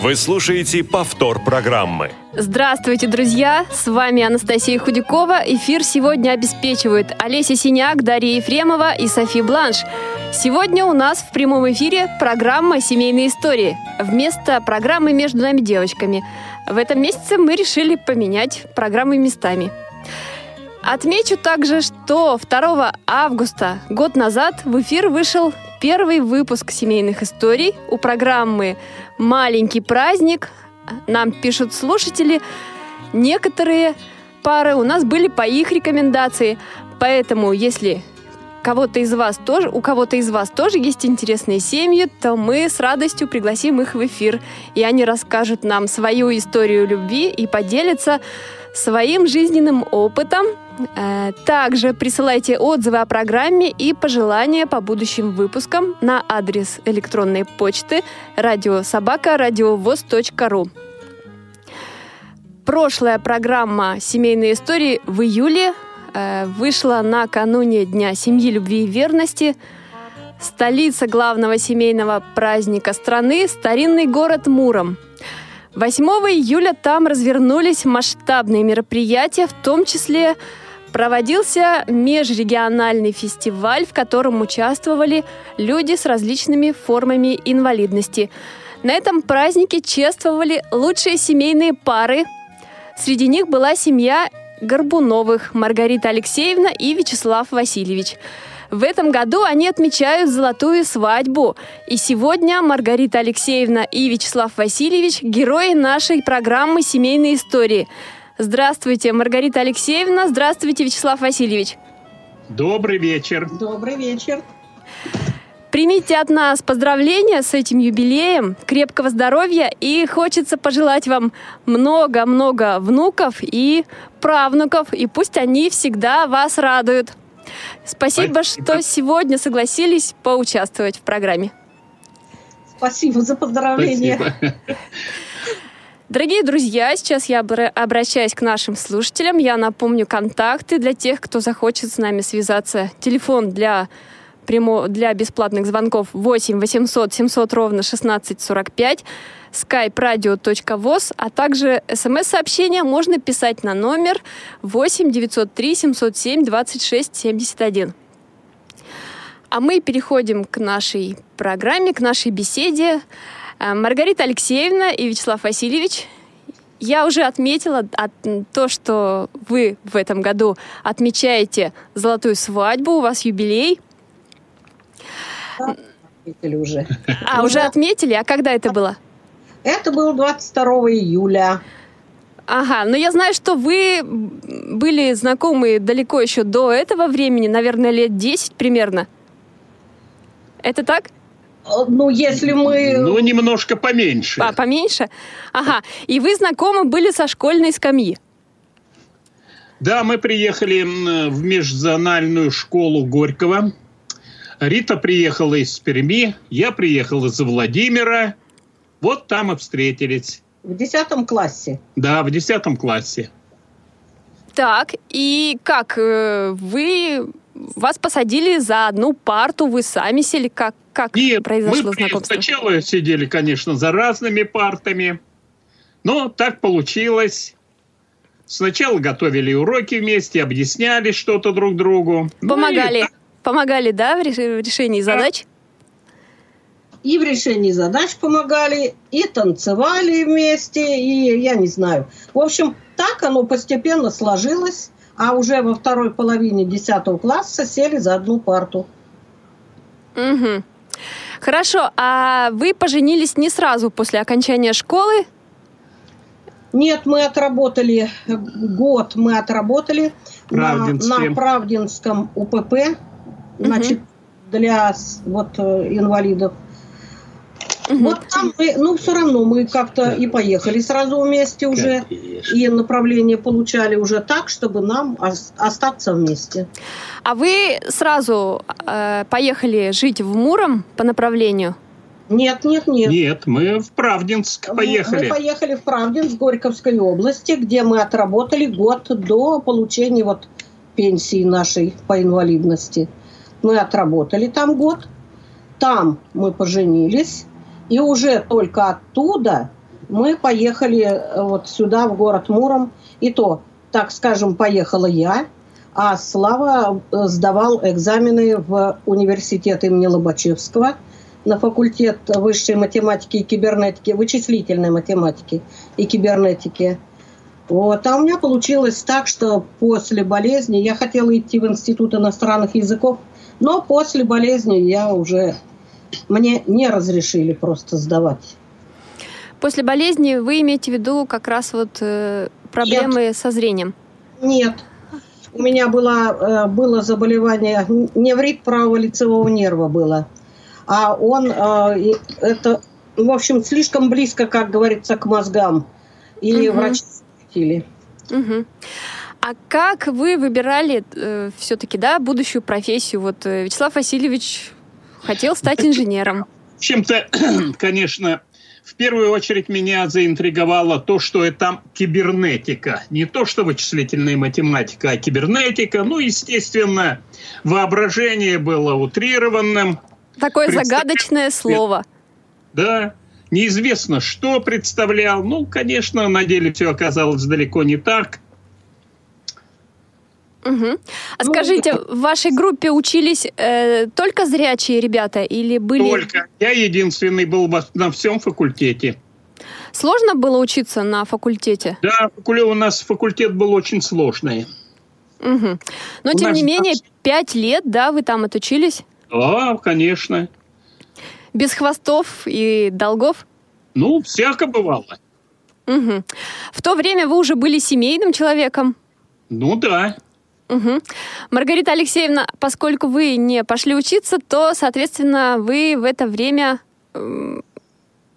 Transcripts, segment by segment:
Вы слушаете повтор программы. Здравствуйте, друзья! С вами Анастасия Худякова. Эфир сегодня обеспечивают Олеся Синяк, Дарья Ефремова и Софи Бланш. Сегодня у нас в прямом эфире программа «Семейные истории» вместо программы «Между нами девочками». В этом месяце мы решили поменять программы местами. Отмечу также, что 2 августа год назад в эфир вышел первый выпуск семейных историй. У программы «Маленький праздник». Нам пишут слушатели, некоторые пары у нас были по их рекомендации, поэтому если кого-то из вас тоже, у кого-то из вас тоже есть интересные семьи, то мы с радостью пригласим их в эфир, и они расскажут нам свою историю любви и поделятся своим жизненным опытом. Э, также присылайте отзывы о программе и пожелания по будущим выпускам на адрес электронной почты радиособака.радиовоз.ру. Прошлая программа «Семейные истории» в июле вышла накануне Дня семьи, любви и верности. Столица главного семейного праздника страны – старинный город Муром – 8 июля там развернулись масштабные мероприятия, в том числе проводился межрегиональный фестиваль, в котором участвовали люди с различными формами инвалидности. На этом празднике чествовали лучшие семейные пары. Среди них была семья Горбуновых, Маргарита Алексеевна и Вячеслав Васильевич – в этом году они отмечают золотую свадьбу. И сегодня Маргарита Алексеевна и Вячеслав Васильевич – герои нашей программы «Семейные истории». Здравствуйте, Маргарита Алексеевна. Здравствуйте, Вячеслав Васильевич. Добрый вечер. Добрый вечер. Примите от нас поздравления с этим юбилеем, крепкого здоровья и хочется пожелать вам много-много внуков и правнуков, и пусть они всегда вас радуют. Спасибо, что сегодня согласились поучаствовать в программе. Спасибо за поздравления. Спасибо. Дорогие друзья, сейчас я обращаюсь к нашим слушателям. Я напомню контакты для тех, кто захочет с нами связаться. Телефон для прямо для бесплатных звонков 8 800 700 ровно 1645 skype-radio.voz, а также смс-сообщения можно писать на номер 8 903 707 26 71. А мы переходим к нашей программе, к нашей беседе. Э, Маргарита Алексеевна и Вячеслав Васильевич, я уже отметила от, то, что вы в этом году отмечаете золотую свадьбу, у вас юбилей. Отметили уже. А, уже отметили? А когда это было? Это было 22 июля. Ага, но я знаю, что вы были знакомы далеко еще до этого времени, наверное, лет 10 примерно. Это так? Ну, если мы... Ну, немножко поменьше. А, поменьше? Ага. И вы знакомы были со школьной скамьи? Да, мы приехали в межзональную школу Горького. Рита приехала из Перми, я приехал из Владимира – вот там и встретились. В десятом классе? Да, в десятом классе. Так, и как э, вы вас посадили за одну парту, вы сами сели, как как Нет, произошло мы знакомство? сначала сидели, конечно, за разными партами, но так получилось. Сначала готовили уроки вместе, объясняли что-то друг другу. Помогали, ну. Помогали, да, в решении задач? и в решении задач помогали, и танцевали вместе, и я не знаю. В общем, так оно постепенно сложилось, а уже во второй половине 10 класса сели за одну парту. Угу. Хорошо, а вы поженились не сразу после окончания школы? Нет, мы отработали год, мы отработали на, на Правдинском УПП, значит, угу. для вот э, инвалидов Угу. Вот там мы, ну, все равно мы как-то и поехали сразу вместе уже, и направление получали уже так, чтобы нам остаться вместе. А вы сразу э, поехали жить в Муром по направлению? Нет, нет, нет. Нет, мы в Правдинск поехали. Мы поехали в Правдинск Горьковской области, где мы отработали год до получения вот пенсии нашей по инвалидности. Мы отработали там год. Там мы поженились. И уже только оттуда мы поехали э, вот сюда, в город Муром. И то, так скажем, поехала я, а Слава э, сдавал экзамены в университет имени Лобачевского на факультет высшей математики и кибернетики, вычислительной математики и кибернетики. Вот. А у меня получилось так, что после болезни я хотела идти в Институт иностранных языков, но после болезни я уже мне не разрешили просто сдавать. После болезни вы имеете в виду как раз вот э, проблемы Нет. со зрением? Нет. У меня было, э, было заболевание, неврит правого лицевого нерва было. А он, э, это, в общем, слишком близко, как говорится, к мозгам. И угу. врачи запретили. Угу. А как вы выбирали э, все-таки, да, будущую профессию? Вот э, Вячеслав Васильевич Хотел стать инженером. Чем-то, конечно, в первую очередь меня заинтриговало то, что это кибернетика. Не то, что вычислительная математика, а кибернетика. Ну, естественно, воображение было утрированным. Такое загадочное слово. Да, неизвестно, что представлял. Ну, конечно, на деле все оказалось далеко не так. Угу. А ну, скажите, в вашей группе учились э, только зрячие ребята или были... Только. Я единственный был на всем факультете. Сложно было учиться на факультете? Да, у нас факультет был очень сложный. Угу. Но, у тем не менее, пять лет, да, вы там отучились? Да, конечно. Без хвостов и долгов? Ну, всяко бывало. Угу. В то время вы уже были семейным человеком? Ну да. Угу. Маргарита Алексеевна, поскольку вы не пошли учиться, то, соответственно, вы в это время э,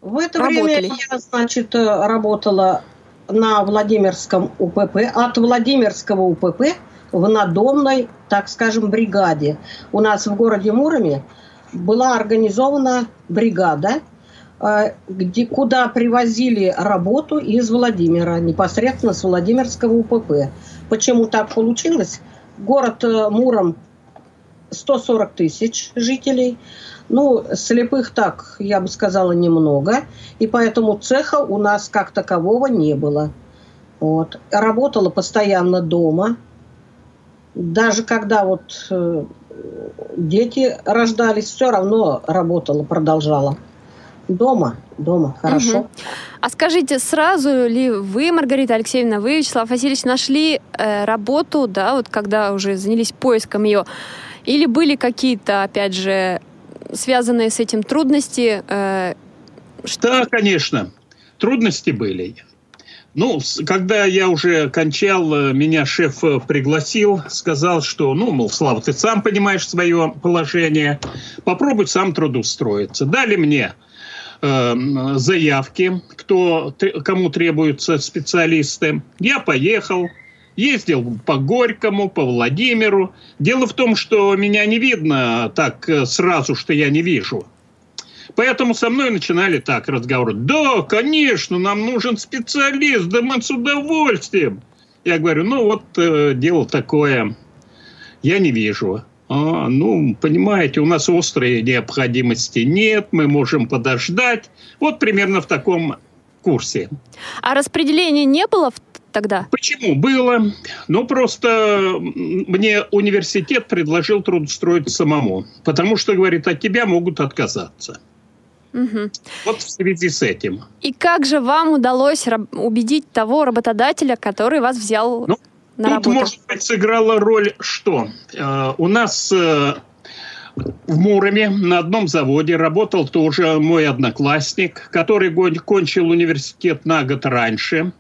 В это работали. время я, значит, работала на Владимирском УПП, от Владимирского УПП в надомной, так скажем, бригаде. У нас в городе Муроме была организована бригада, где, куда привозили работу из Владимира, непосредственно с Владимирского УПП. Почему так получилось? Город э, Муром 140 тысяч жителей. Ну, слепых так, я бы сказала, немного. И поэтому цеха у нас как такового не было. Вот. Работала постоянно дома. Даже когда вот э, дети рождались, все равно работала, продолжала. Дома, дома, хорошо. Угу. А скажите, сразу ли вы, Маргарита Алексеевна, вы, Вячеслав Васильевич, нашли э, работу, да, вот когда уже занялись поиском ее, или были какие-то, опять же, связанные с этим трудности? Э, что... Да, конечно, трудности были. Ну, когда я уже кончал, э, меня шеф э, пригласил, сказал, что, ну, мол, Слава, ты сам понимаешь свое положение, попробуй сам трудоустроиться. Дали мне э, заявки, кто, кому требуются специалисты. Я поехал, ездил по Горькому, по Владимиру. Дело в том, что меня не видно так э, сразу, что я не вижу. Поэтому со мной начинали так разговоры. Да, конечно, нам нужен специалист, да мы с удовольствием. Я говорю, ну вот э, дело такое, я не вижу. А, ну, понимаете, у нас острой необходимости нет, мы можем подождать. Вот примерно в таком курсе. А распределения не было тогда? Почему? Было. Ну, просто мне университет предложил трудоустроиться самому. Потому что, говорит, от тебя могут отказаться. Угу. Вот в связи с этим. И как же вам удалось убедить того работодателя, который вас взял ну, на Тут, работу? может быть, сыграла роль что? Э, у нас э, в Муроме на одном заводе работал тоже мой одноклассник, который кончил университет на год раньше.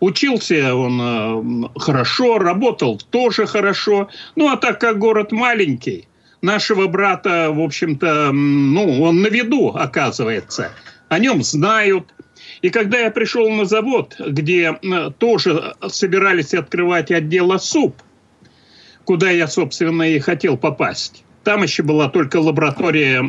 Учился он э, хорошо, работал тоже хорошо. Ну, а так как город маленький, нашего брата, в общем-то, ну, он на виду, оказывается. О нем знают. И когда я пришел на завод, где тоже собирались открывать отдел СУП, куда я, собственно, и хотел попасть, там еще была только лаборатория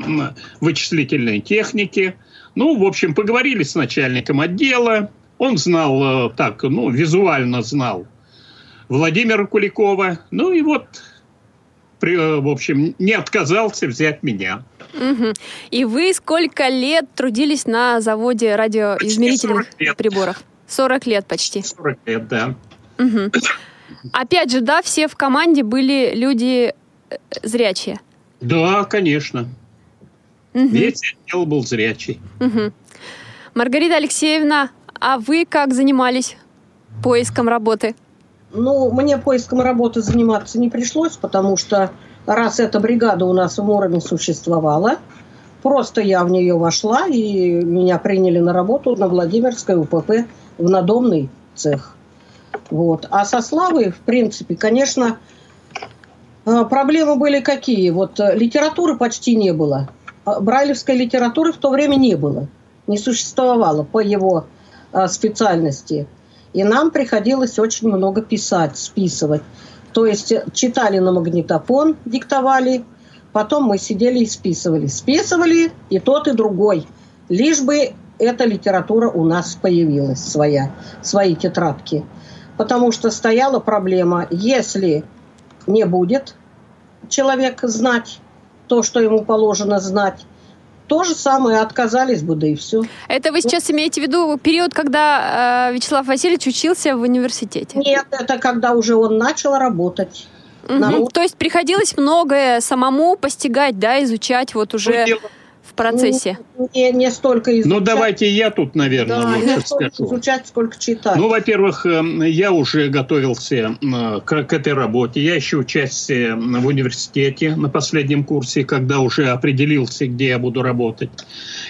вычислительной техники. Ну, в общем, поговорили с начальником отдела. Он знал э, так, ну, визуально знал Владимира Куликова. Ну и вот, э, в общем, не отказался взять меня. Угу. И вы сколько лет трудились на заводе радиоизмерительных 40 лет. приборов? 40 лет почти. 40 лет, да. Угу. Опять же, да, все в команде были люди э, зрячие. Да, конечно. Угу. Весь отдел был зрячий. Угу. Маргарита Алексеевна, а вы как занимались поиском работы? Ну, мне поиском работы заниматься не пришлось, потому что раз эта бригада у нас в Муроме существовала, просто я в нее вошла, и меня приняли на работу на Владимирской УПП в надомный цех. Вот. А со Славой, в принципе, конечно, э, проблемы были какие? Вот э, литературы почти не было. А брайлевской литературы в то время не было. Не существовало по его э, специальности. И нам приходилось очень много писать, списывать. То есть читали на магнитофон, диктовали, потом мы сидели и списывали. Списывали и тот, и другой. Лишь бы эта литература у нас появилась своя, свои тетрадки потому что стояла проблема, если не будет человек знать то, что ему положено знать, то же самое отказались бы, да и все. Это вы сейчас имеете в виду период, когда э, Вячеслав Васильевич учился в университете? Нет, это когда уже он начал работать. Угу. Нам... То есть приходилось многое самому постигать, да, изучать вот уже... Ну, в процессе? Ну, не, не столько изучать. Ну, давайте я тут, наверное, да, лучше не столько скажу. изучать, сколько читать. Ну, во-первых, эм, я уже готовился к, к этой работе. Я ищу участие в университете на последнем курсе, когда уже определился, где я буду работать.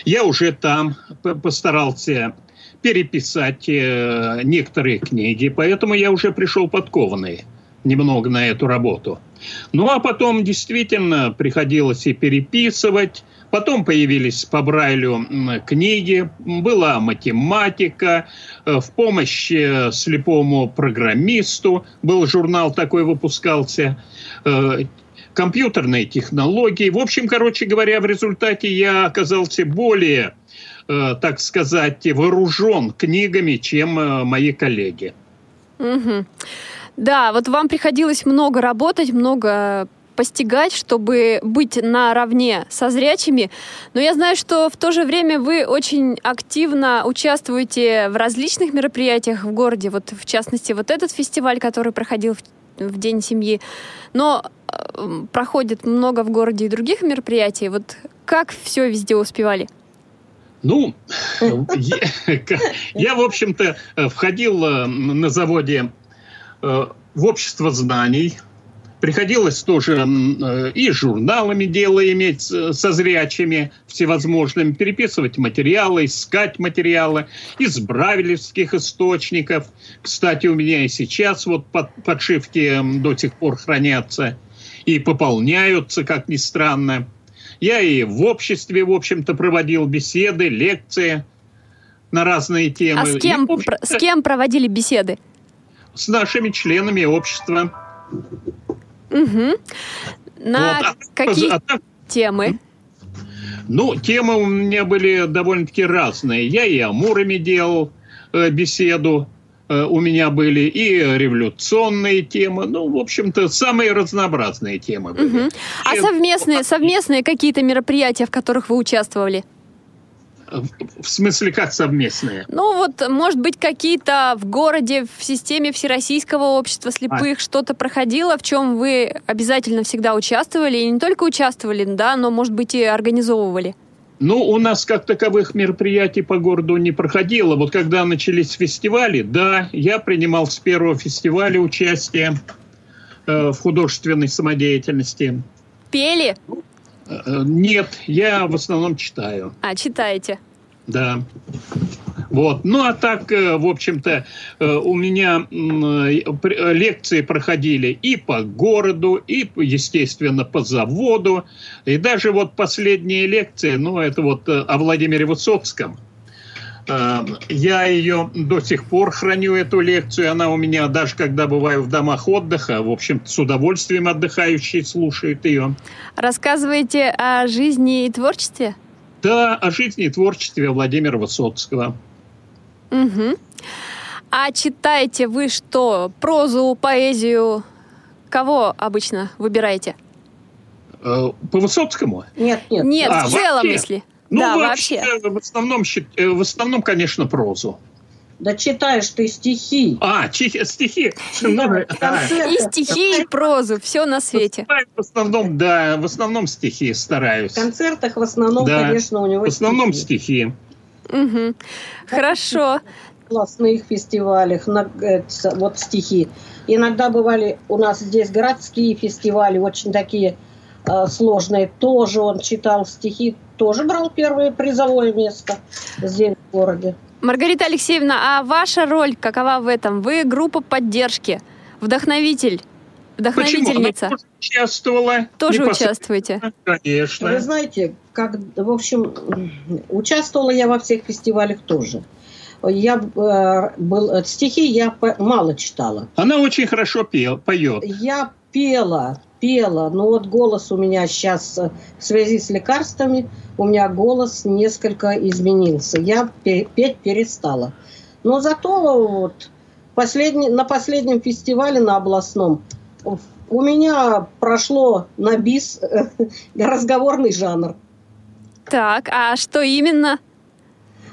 Я уже там постарался переписать э, некоторые книги, поэтому я уже пришел подкованный немного на эту работу. Ну, а потом действительно приходилось и переписывать, Потом появились по Брайлю книги, была математика, э, в помощь э, слепому программисту был журнал такой выпускался, э, компьютерные технологии. В общем, короче говоря, в результате я оказался более, так сказать, вооружен книгами, чем мои коллеги. Угу. Да, вот вам приходилось много работать, много постигать, чтобы быть наравне со зрячими. Но я знаю, что в то же время вы очень активно участвуете в различных мероприятиях в городе. Вот, в частности, вот этот фестиваль, который проходил в в День семьи. Но э, проходит много в городе и других мероприятий. Вот как все везде успевали? Ну, я, в общем-то, входил э, на заводе э, в общество знаний, Приходилось тоже э, и журналами дело иметь со зрячими всевозможными, переписывать материалы, искать материалы из бравелевских источников. Кстати, у меня и сейчас вот под, подшивки до сих пор хранятся и пополняются, как ни странно. Я и в обществе, в общем-то, проводил беседы, лекции на разные темы. А с кем, и, с кем проводили беседы? С нашими членами общества. Угу. На вот. А какие а, темы? Ну, темы у меня были довольно-таки разные. Я и о Муроме делал э, беседу, э, у меня были и революционные темы, ну, в общем-то, самые разнообразные темы были. Угу. А совместные, совместные какие-то мероприятия, в которых вы участвовали? В смысле, как совместные? Ну вот, может быть, какие-то в городе, в системе Всероссийского общества слепых а. что-то проходило, в чем вы обязательно всегда участвовали, и не только участвовали, да, но, может быть, и организовывали? Ну, у нас как таковых мероприятий по городу не проходило. Вот когда начались фестивали, да, я принимал с первого фестиваля участие э, в художественной самодеятельности. Пели? Э, нет, я в основном читаю. А, читаете? Да. Вот. Ну, а так, э, в общем-то, э, у меня лекции проходили и по городу, и, естественно, по заводу. И даже вот последние лекции, ну, это вот о Владимире Высоцком – я ее до сих пор храню, эту лекцию. Она у меня, даже когда бываю в домах отдыха, в общем с удовольствием отдыхающие слушают ее. Рассказываете о жизни и творчестве? Да, о жизни и творчестве Владимира Высоцкого. Угу. А читаете вы что? Прозу, поэзию? Кого обычно выбираете? Э, по Высоцкому? Нет, нет. Нет, а, в целом, вообще? если. Ну, да, вообще, вообще. В, основном, э, в основном, конечно, прозу. Да читаешь ты стихи. А, чих, стихи. Ну, и стихи, и прозу, все на свете. В основном, да, в основном стихи стараюсь. В концертах в основном, да, конечно, у него В основном стихи. Угу. Хорошо. Классных фестивалях, на, вот стихи. Иногда бывали у нас здесь городские фестивали, очень такие э, сложные. Тоже он читал стихи, тоже брал первое призовое место здесь, в городе. Маргарита Алексеевна, а ваша роль какова в этом? Вы группа поддержки, вдохновитель, вдохновительница. Почему? Она тоже участвовала. Тоже участвуете? Конечно. Вы знаете, как, в общем, участвовала я во всех фестивалях тоже. Я э, был, стихи я мало читала. Она очень хорошо пел, поет. Я пела, пела, но вот голос у меня сейчас э, в связи с лекарствами, у меня голос несколько изменился. Я петь перестала. Но зато вот последний, на последнем фестивале на областном у меня прошло на бис э, разговорный жанр. Так, а что именно?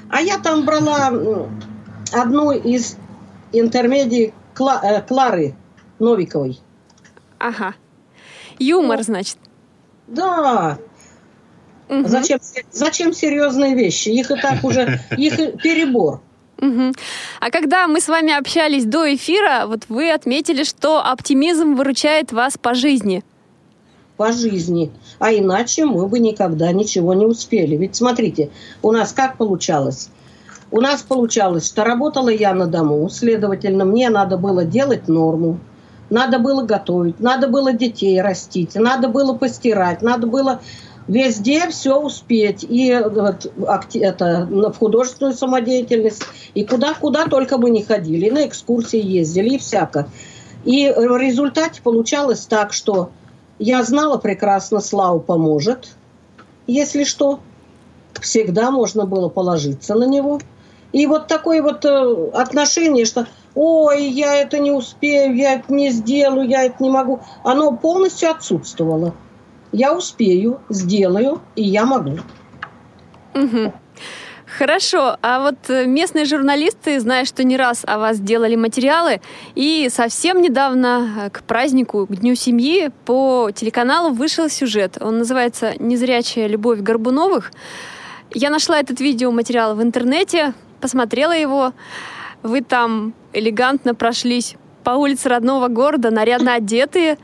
А я там брала одну из интермедий Кла э, Клары Новиковой. Ага. Юмор, ну, значит. Да. Угу. Зачем, зачем серьезные вещи? Их и так уже, их перебор. Угу. А когда мы с вами общались до эфира, вот вы отметили, что оптимизм выручает вас по жизни. По жизни. А иначе мы бы никогда ничего не успели. Ведь смотрите, у нас как получалось? У нас получалось, что работала я на дому, следовательно, мне надо было делать норму надо было готовить, надо было детей растить, надо было постирать, надо было везде все успеть. И вот, это, в художественную самодеятельность, и куда-куда только мы не ходили, и на экскурсии ездили, и всяко. И в результате получалось так, что я знала прекрасно, Славу поможет, если что. Всегда можно было положиться на него. И вот такое вот э, отношение, что ой, я это не успею, я это не сделаю, я это не могу. Оно полностью отсутствовало. Я успею, сделаю, и я могу. Угу. Хорошо, а вот э, местные журналисты, зная, что не раз о вас делали материалы, и совсем недавно э, к празднику, к Дню семьи, по телеканалу вышел сюжет. Он называется «Незрячая любовь Горбуновых». Я нашла этот видеоматериал в интернете, посмотрела его. Вы там элегантно прошлись по улице родного города, нарядно одетые,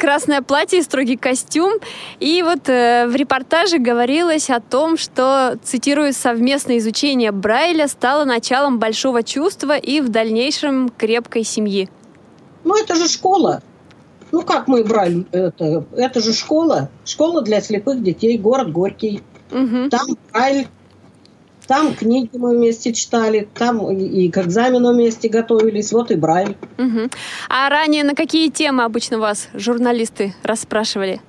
красное платье и строгий костюм. И вот э, в репортаже говорилось о том, что, цитирую, совместное изучение Брайля стало началом большого чувства и в дальнейшем крепкой семьи. Ну, это же школа. Ну, как мы Брайль, это, это же школа. Школа для слепых детей, город Горький. Угу. Там Брайль там книги мы вместе читали, там и к экзамену вместе готовились, вот и Брайль. Угу. А ранее на какие темы обычно вас журналисты расспрашивали?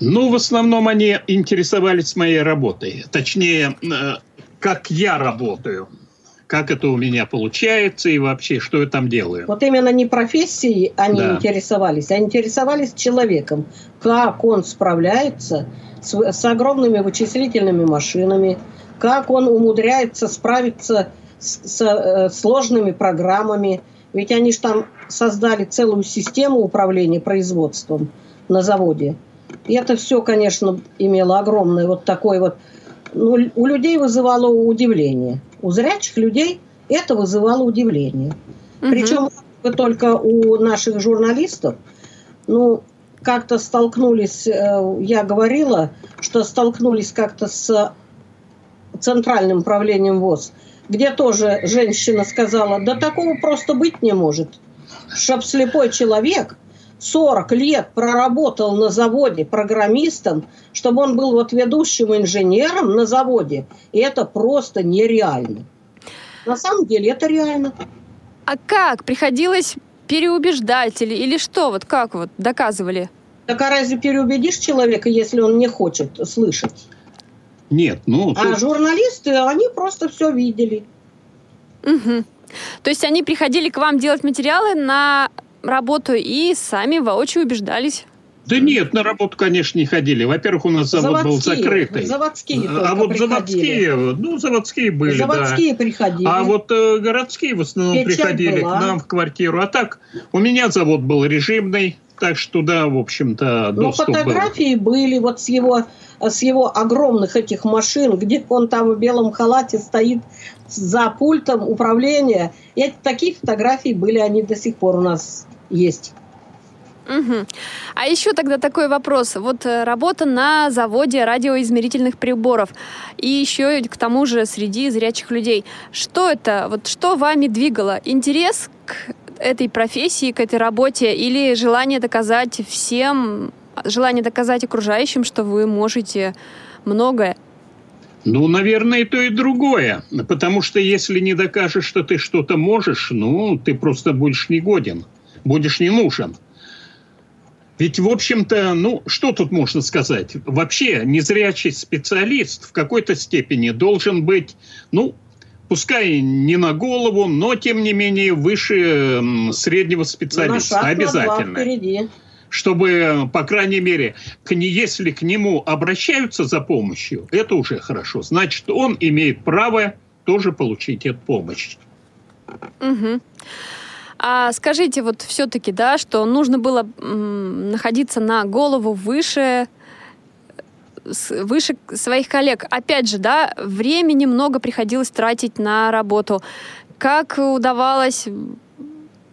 Ну, в основном они интересовались моей работой. Точнее, э, как я работаю как это у меня получается и вообще, что я там делаю. Вот именно не профессией они да. интересовались, а интересовались человеком, как он справляется с, с огромными вычислительными машинами, как он умудряется справиться с, с э, сложными программами. Ведь они же там создали целую систему управления производством на заводе. И это все, конечно, имело огромное вот такое вот... Ну, у людей вызывало удивление. У зрячих людей это вызывало удивление. Угу. Причем только у наших журналистов, ну, как-то столкнулись, э, я говорила, что столкнулись как-то с центральным правлением ВОЗ, где тоже женщина сказала, да такого просто быть не может. Чтоб слепой человек 40 лет проработал на заводе программистом, чтобы он был вот ведущим инженером на заводе, и это просто нереально. На самом деле это реально. А как? Приходилось переубеждать или, или что? Вот как вот доказывали? Так а разве переубедишь человека, если он не хочет слышать? Нет, ну... А журналисты, они просто все видели. Угу. То есть они приходили к вам делать материалы на работу и сами воочию убеждались? Да нет, на работу, конечно, не ходили. Во-первых, у нас завод заводские, был закрытый. Заводские А вот приходили. заводские, ну, заводские были, Заводские да. приходили. А вот э, городские в основном Печать приходили была. к нам в квартиру. А так, у меня завод был режимный, так что туда, в общем-то, Ну, фотографии был. были вот с его, с его огромных этих машин, где он там в белом халате стоит за пультом управления. И такие фотографии были, они до сих пор у нас есть. Угу. А еще тогда такой вопрос. Вот э, работа на заводе радиоизмерительных приборов и еще к тому же среди зрячих людей. Что это? Вот что вами двигало? Интерес к этой профессии, к этой работе или желание доказать всем, желание доказать окружающим, что вы можете многое? Ну, наверное, и то, и другое. Потому что если не докажешь, что ты что-то можешь, ну, ты просто будешь негоден, будешь не нужен. Ведь, в общем-то, ну, что тут можно сказать? Вообще, незрячий специалист в какой-то степени должен быть, ну, пускай не на голову, но, тем не менее, выше среднего специалиста. Обязательно. Чтобы, по крайней мере, к, если к нему обращаются за помощью, это уже хорошо. Значит, он имеет право тоже получить эту помощь. Угу. А скажите, вот все-таки, да, что нужно было находиться на голову выше выше своих коллег. Опять же, да, времени много приходилось тратить на работу. Как удавалось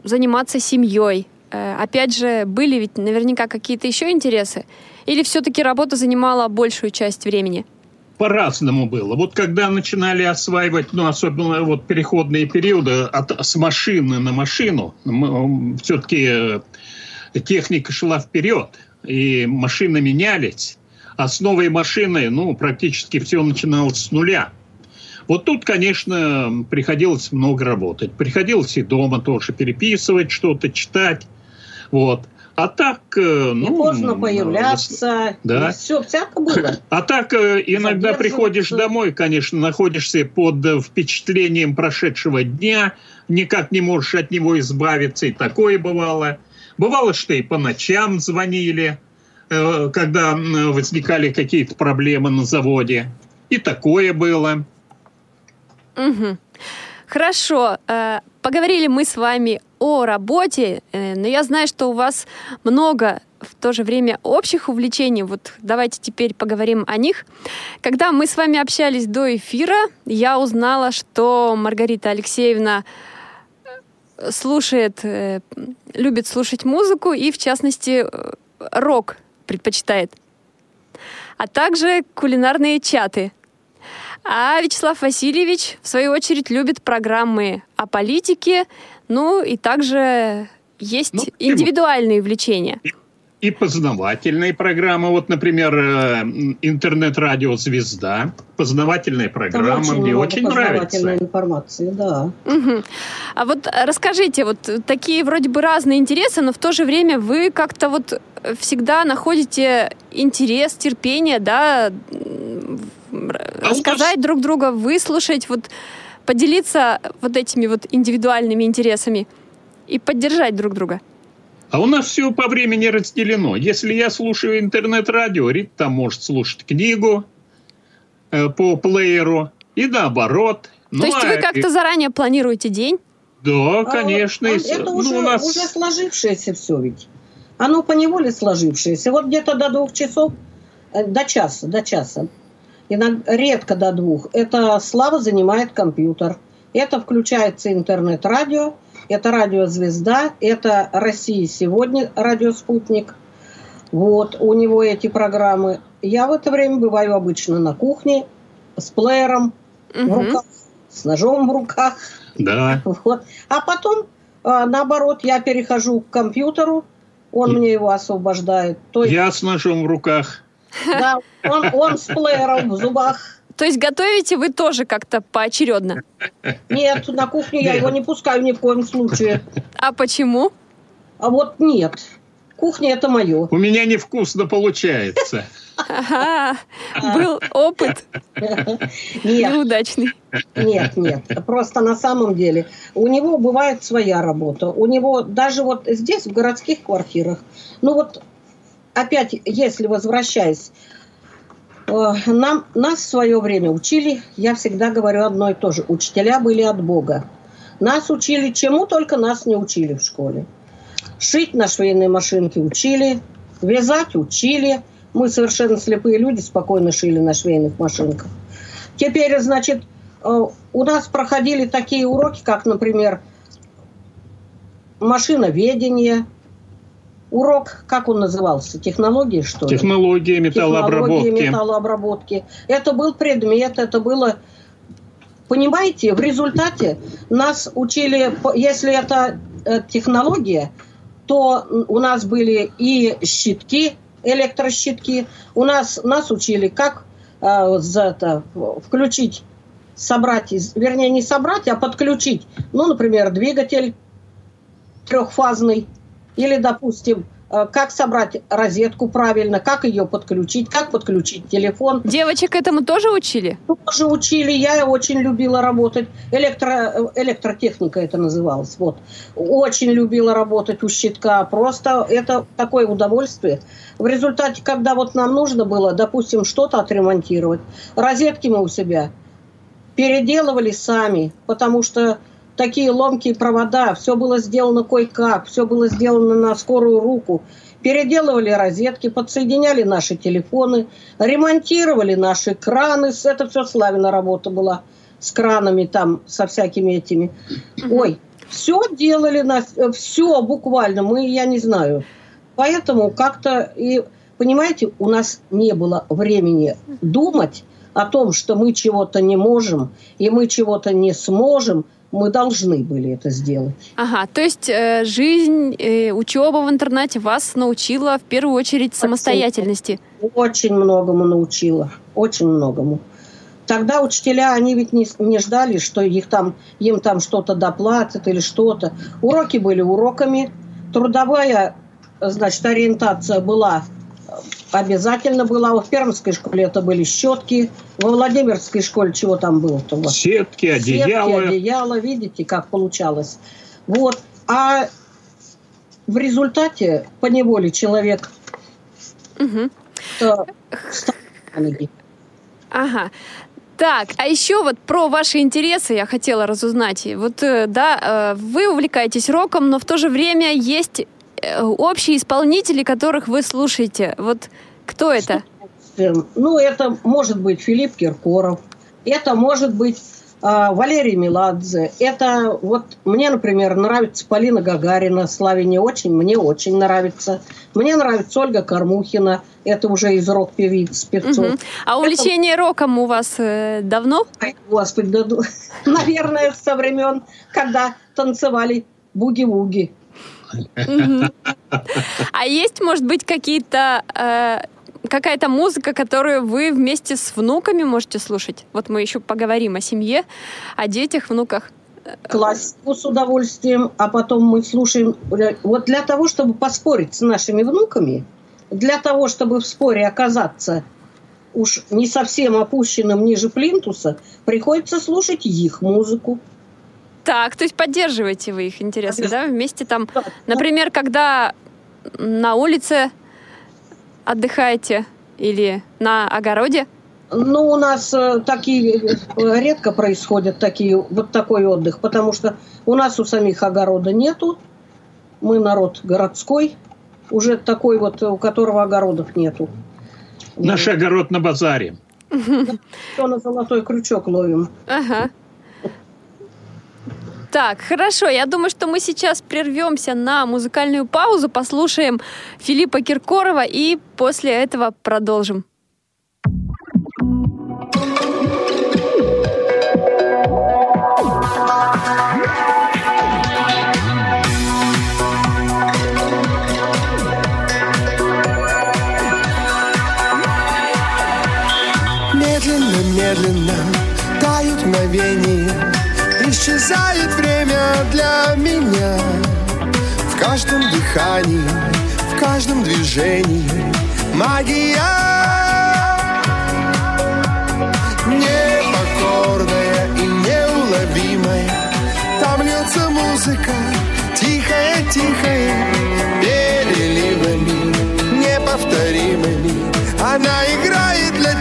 заниматься семьей? Э, опять же, были ведь наверняка какие-то еще интересы? Или все-таки работа занимала большую часть времени? по-разному было. Вот когда начинали осваивать, ну, особенно вот переходные периоды от, с машины на машину, все-таки э, техника шла вперед, и машины менялись, а с новой машиной, ну, практически все начиналось с нуля. Вот тут, конечно, приходилось много работать. Приходилось и дома тоже переписывать что-то, читать. Вот. А так, э, ну... И поздно появляться. Да. все, всяко было. А так, э, иногда приходишь домой, конечно, находишься под э, впечатлением прошедшего дня, никак не можешь от него избавиться, и такое бывало. Бывало, что и по ночам звонили, когда возникали какие-то проблемы на заводе. И такое было. Угу. Хорошо. Поговорили мы с вами о работе, э, но я знаю, что у вас много в то же время общих увлечений. Вот давайте теперь поговорим о них. Когда мы с вами общались до эфира, я узнала, что Маргарита Алексеевна э, слушает, э, любит слушать музыку и, в частности, рок предпочитает. А также кулинарные чаты. А Вячеслав Васильевич, в свою очередь, любит программы о политике, ну и также есть ну, индивидуальные влечения. И познавательные программы. Вот, например, э, интернет-радио «Звезда». Познавательная программа. очень Мне очень нравится. информации, да. Угу. А вот расскажите, вот такие вроде бы разные интересы, но в то же время вы как-то вот всегда находите интерес, терпение, да, рассказать друг друга, выслушать, вот поделиться вот этими вот индивидуальными интересами и поддержать друг друга. А у нас все по времени разделено. Если я слушаю интернет-радио, Рит там может слушать книгу э, по плееру и наоборот. То ну, есть а... вы как-то заранее планируете день? Да, конечно. А, это ну, уже, у нас... уже сложившееся все ведь. Оно по неволе сложившееся. Вот где-то до двух часов, э, до часа, до часа иногда, редко до двух. Это Слава занимает компьютер. Это включается интернет-радио, это радиозвезда, это Россия сегодня, радиоспутник. Вот, у него эти программы. Я в это время бываю обычно на кухне, с плеером в Мгм. руках, с ножом в руках. Да. Вот. А потом, а, наоборот, я перехожу к компьютеру, он мне его освобождает. То есть, Я с ножом в руках. Да, он, он с плеером в зубах. То есть готовите вы тоже как-то поочередно? Нет, на кухню я его не пускаю ни в коем случае. А почему? А вот нет. Кухня это мое. У меня невкусно получается. Ага, был опыт Нет, неудачный. нет, нет. Просто на самом деле у него бывает своя работа. У него даже вот здесь, в городских квартирах, ну вот опять, если возвращаясь, э, нам, нас в свое время учили, я всегда говорю одно и то же, учителя были от Бога. Нас учили, чему только нас не учили в школе. Шить на швейной машинке учили, вязать учили. Мы совершенно слепые люди спокойно шили на швейных машинках. Теперь, значит, э, у нас проходили такие уроки, как, например, машиноведение, урок, как он назывался, технологии, что ли? Технология Технологии металлообработки. металлообработки. Это был предмет, это было... Понимаете, в результате нас учили, если это э, технология, то у нас были и щитки, электрощитки. У нас нас учили, как э, за это, включить, собрать, вернее, не собрать, а подключить, ну, например, двигатель трехфазный, или, допустим, э, как собрать розетку правильно, как ее подключить, как подключить телефон. Девочек этому тоже учили? Тоже учили, я очень любила работать. Электро, электротехника это называлось. Вот. Очень любила работать у щитка. Просто это такое удовольствие. В результате, когда вот нам нужно было, допустим, что-то отремонтировать, розетки мы у себя переделывали сами, потому что такие ломкие провода, все было сделано кое-как, все было сделано на скорую руку. Переделывали розетки, подсоединяли наши телефоны, ремонтировали наши краны. Это все Славина работа была с кранами там, со всякими этими. Ой, все делали, все буквально, мы, я не знаю. Поэтому как-то и, понимаете, у нас не было времени думать о том, что мы чего-то не можем, и мы чего-то не сможем, мы должны были это сделать. Ага, то есть э, жизнь, э, учеба в интернате вас научила в первую очередь самостоятельности. Очень многому научила, очень многому. Тогда учителя, они ведь не, не ждали, что их там, им там что-то доплатят или что-то. Уроки были уроками. Трудовая, значит, ориентация была э, обязательно была. В Пермской школе это были щетки. Во Владимирской школе чего там было-то вас? Сетки, одеяло. Сетки, одеяло, видите, как получалось. Вот. А в результате по неволе человек на ноги. Ага. Так, а еще вот про ваши интересы я хотела разузнать. И Вот, э, да, э, вы увлекаетесь роком, но в то же время есть общие исполнители, которых вы слушаете. Вот кто это? Ну, это может быть Филипп Киркоров, это может быть а, Валерий Меладзе. Это вот мне, например, нравится Полина Гагарина, Славе не очень, мне очень нравится. Мне нравится Ольга Кормухина, это уже из рок-певиц, певцов. Мгм. А увлечение роком у вас э, давно? Ай, Господи, да, наверное, со времен, когда танцевали буги-вуги. А есть, может быть, какие-то э, какая-то музыка, которую вы вместе с внуками можете слушать? Вот мы еще поговорим о семье, о детях, внуках. классику с удовольствием, а потом мы слушаем. Вот для того, чтобы поспорить с нашими внуками, для того, чтобы в споре оказаться уж не совсем опущенным ниже плинтуса, приходится слушать их музыку. Так, то есть поддерживаете вы их интересы, Конечно. да? Вместе там, например, когда на улице отдыхаете или на огороде? Ну, у нас э, такие э, редко происходят такие вот такой отдых, потому что у нас у самих огорода нету. Мы народ городской, уже такой вот, у которого огородов нету. Наш огород на базаре. Все на золотой крючок ловим. Ага. Так, хорошо. Я думаю, что мы сейчас прервемся на музыкальную паузу, послушаем Филиппа Киркорова и после этого продолжим. Для меня. В каждом дыхании, в каждом движении Магия. Непокорная и неуловимая. Там льется музыка Тихая, тихая. Переливами Неповторимыми. Она играет для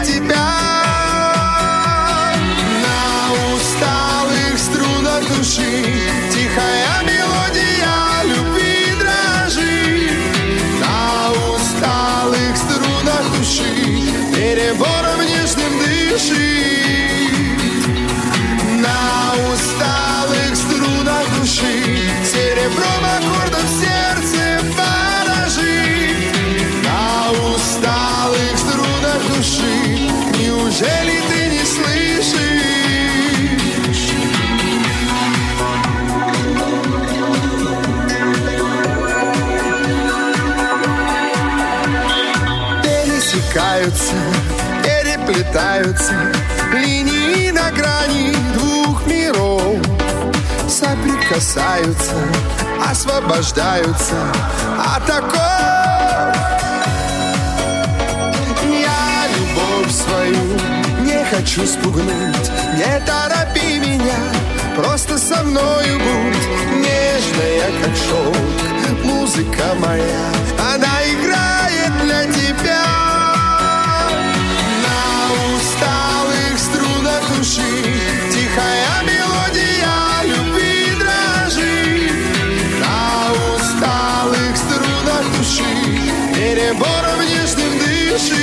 переплетаются Линии на грани двух миров. Соприкасаются, освобождаются от оков. Я любовь свою не хочу спугнуть Не торопи меня, просто со мною будь Нежная, как шелк, музыка моя Она играет для тебя души. Тихая мелодия любви дрожит На усталых струнах души Перебором нежным дышит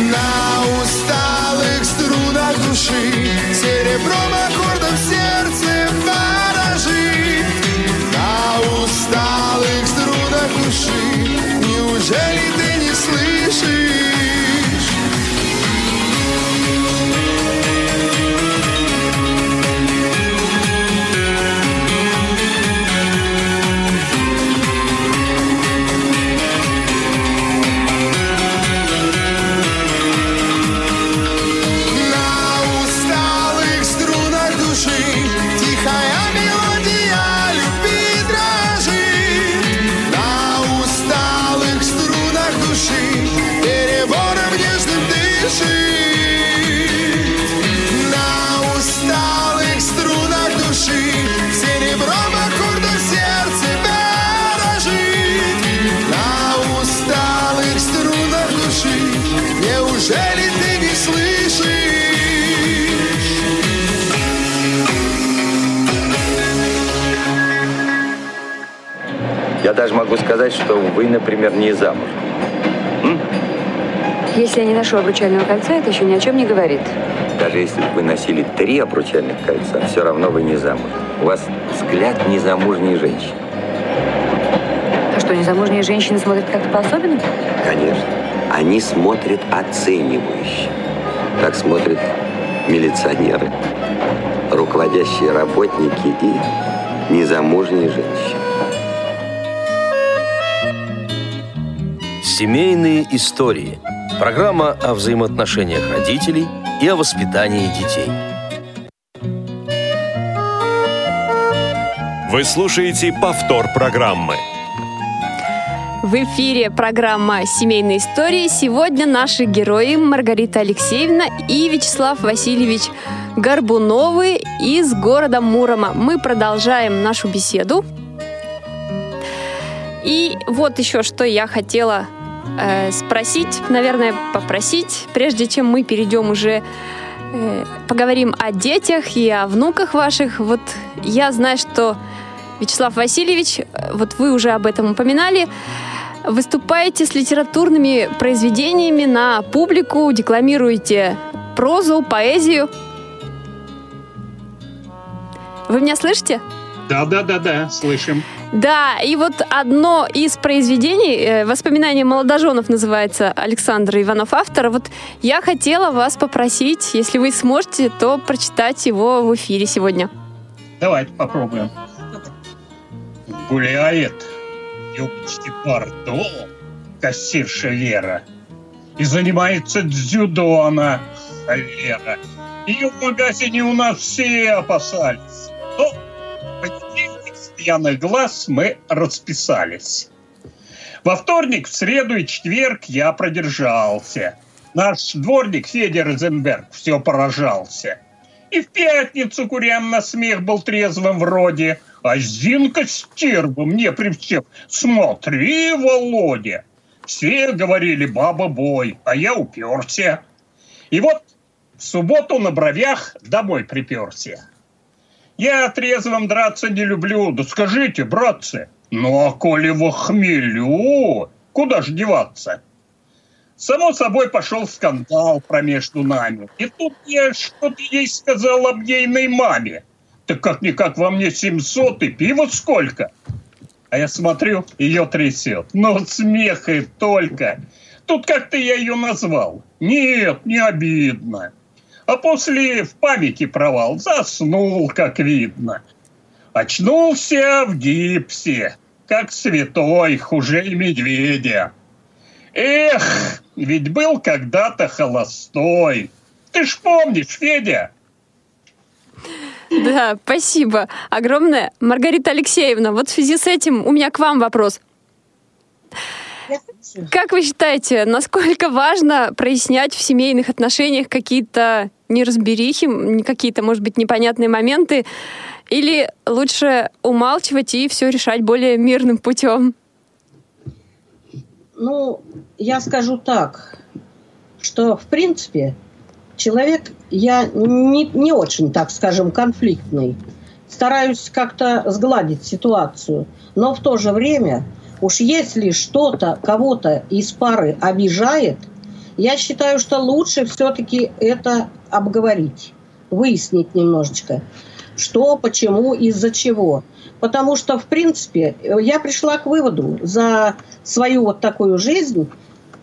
на усталых струнах души Серебром аккордом сердце поражит На усталых струнах души Неужели могу сказать, что вы, например, не замуж. Если я не ношу обручального кольца, это еще ни о чем не говорит. Даже если бы вы носили три обручальных кольца, все равно вы не замуж. У вас взгляд незамужней женщины. А что, незамужние женщины смотрят как-то по-особенному? Конечно. Они смотрят оценивающе. Так смотрят милиционеры, руководящие работники и незамужние женщины. Семейные истории. Программа о взаимоотношениях родителей и о воспитании детей. Вы слушаете повтор программы. В эфире программа «Семейные истории». Сегодня наши герои Маргарита Алексеевна и Вячеслав Васильевич Горбуновы из города Мурома. Мы продолжаем нашу беседу. И вот еще что я хотела э, спросить, наверное, попросить, прежде чем мы перейдем уже э, поговорим о детях и о внуках ваших. Вот я знаю, что Вячеслав Васильевич, э, вот вы уже об этом упоминали, выступаете с литературными произведениями на публику, декламируете прозу, поэзию. Вы меня слышите? Да, да, да, да, слышим. Да, и вот одно из произведений, э, «Воспоминания молодоженов» называется Александр Иванов автора. Вот я хотела вас попросить, если вы сможете, то прочитать его в эфире сегодня. Давайте попробуем. Гуляет юбочки Бордо, кассирша Лера, и занимается дзюдо она. холера. Ее в магазине у нас все опасались. Но с пьяных глаз мы расписались. Во вторник, в среду и четверг я продержался. Наш дворник Федя Розенберг все поражался. И в пятницу курям на смех был трезвым вроде. А Зинка стерва мне при всех «Смотри, Володя!» Все говорили «баба бой», а я уперся. И вот в субботу на бровях домой приперся. Я трезвым драться не люблю. Да скажите, братцы, ну а коли в хмелю, куда ж деваться? Само собой пошел скандал промежду нами. И тут я что-то ей сказал об ейной маме. Так как-никак во мне 700 и пиво сколько? А я смотрю, ее трясет. Но смех и только. Тут как-то я ее назвал. Нет, не обидно. А после в памяти провал. Заснул, как видно. Очнулся в гипсе, как святой, хуже медведя. Эх, ведь был когда-то холостой. Ты ж помнишь, Федя? Да, спасибо огромное. Маргарита Алексеевна, вот в связи с этим у меня к вам вопрос. Как вы считаете, насколько важно прояснять в семейных отношениях какие-то неразберихи, какие-то, может быть, непонятные моменты, или лучше умалчивать и все решать более мирным путем? Ну, я скажу так, что, в принципе, человек, я не, не очень, так скажем, конфликтный. Стараюсь как-то сгладить ситуацию. Но в то же время, уж если что-то кого-то из пары обижает, я считаю, что лучше все-таки это обговорить, выяснить немножечко, что, почему, из-за чего. Потому что, в принципе, я пришла к выводу за свою вот такую жизнь,